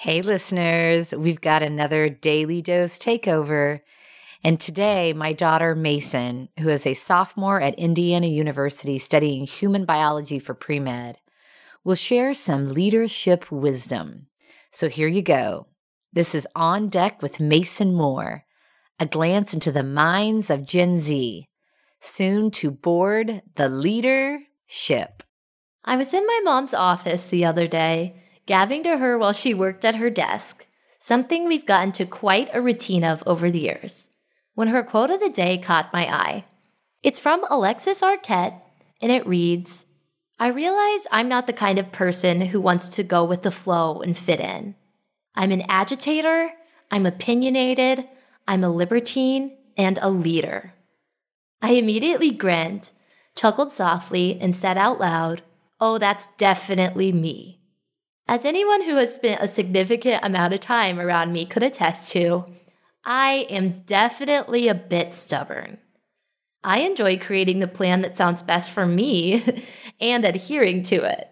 Hey, listeners, we've got another Daily Dose takeover. And today, my daughter Mason, who is a sophomore at Indiana University studying human biology for pre med, will share some leadership wisdom. So here you go. This is On Deck with Mason Moore, a glance into the minds of Gen Z, soon to board the leadership. I was in my mom's office the other day gabbing to her while she worked at her desk, something we've gotten to quite a routine of over the years, when her quote of the day caught my eye. It's from Alexis Arquette, and it reads I realize I'm not the kind of person who wants to go with the flow and fit in. I'm an agitator, I'm opinionated, I'm a libertine, and a leader. I immediately grinned, chuckled softly, and said out loud, Oh, that's definitely me. As anyone who has spent a significant amount of time around me could attest to, I am definitely a bit stubborn. I enjoy creating the plan that sounds best for me and adhering to it.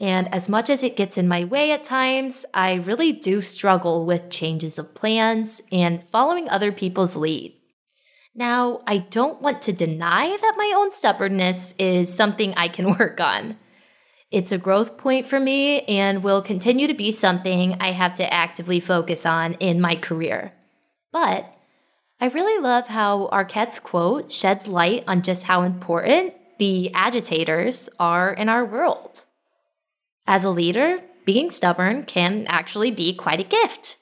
And as much as it gets in my way at times, I really do struggle with changes of plans and following other people's lead. Now, I don't want to deny that my own stubbornness is something I can work on. It's a growth point for me and will continue to be something I have to actively focus on in my career. But I really love how Arquette's quote sheds light on just how important the agitators are in our world. As a leader, being stubborn can actually be quite a gift.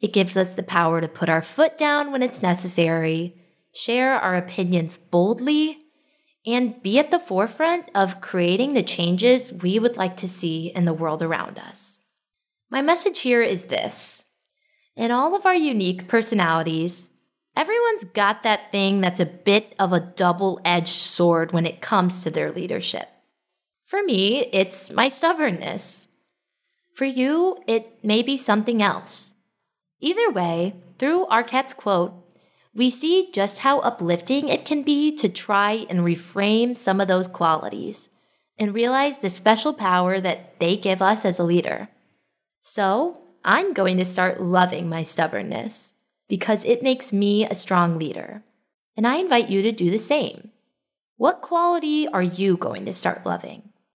It gives us the power to put our foot down when it's necessary, share our opinions boldly, and be at the forefront of creating the changes we would like to see in the world around us. My message here is this In all of our unique personalities, everyone's got that thing that's a bit of a double edged sword when it comes to their leadership. For me, it's my stubbornness. For you, it may be something else. Either way, through Arquette's quote, we see just how uplifting it can be to try and reframe some of those qualities and realize the special power that they give us as a leader. So, I'm going to start loving my stubbornness because it makes me a strong leader. And I invite you to do the same. What quality are you going to start loving?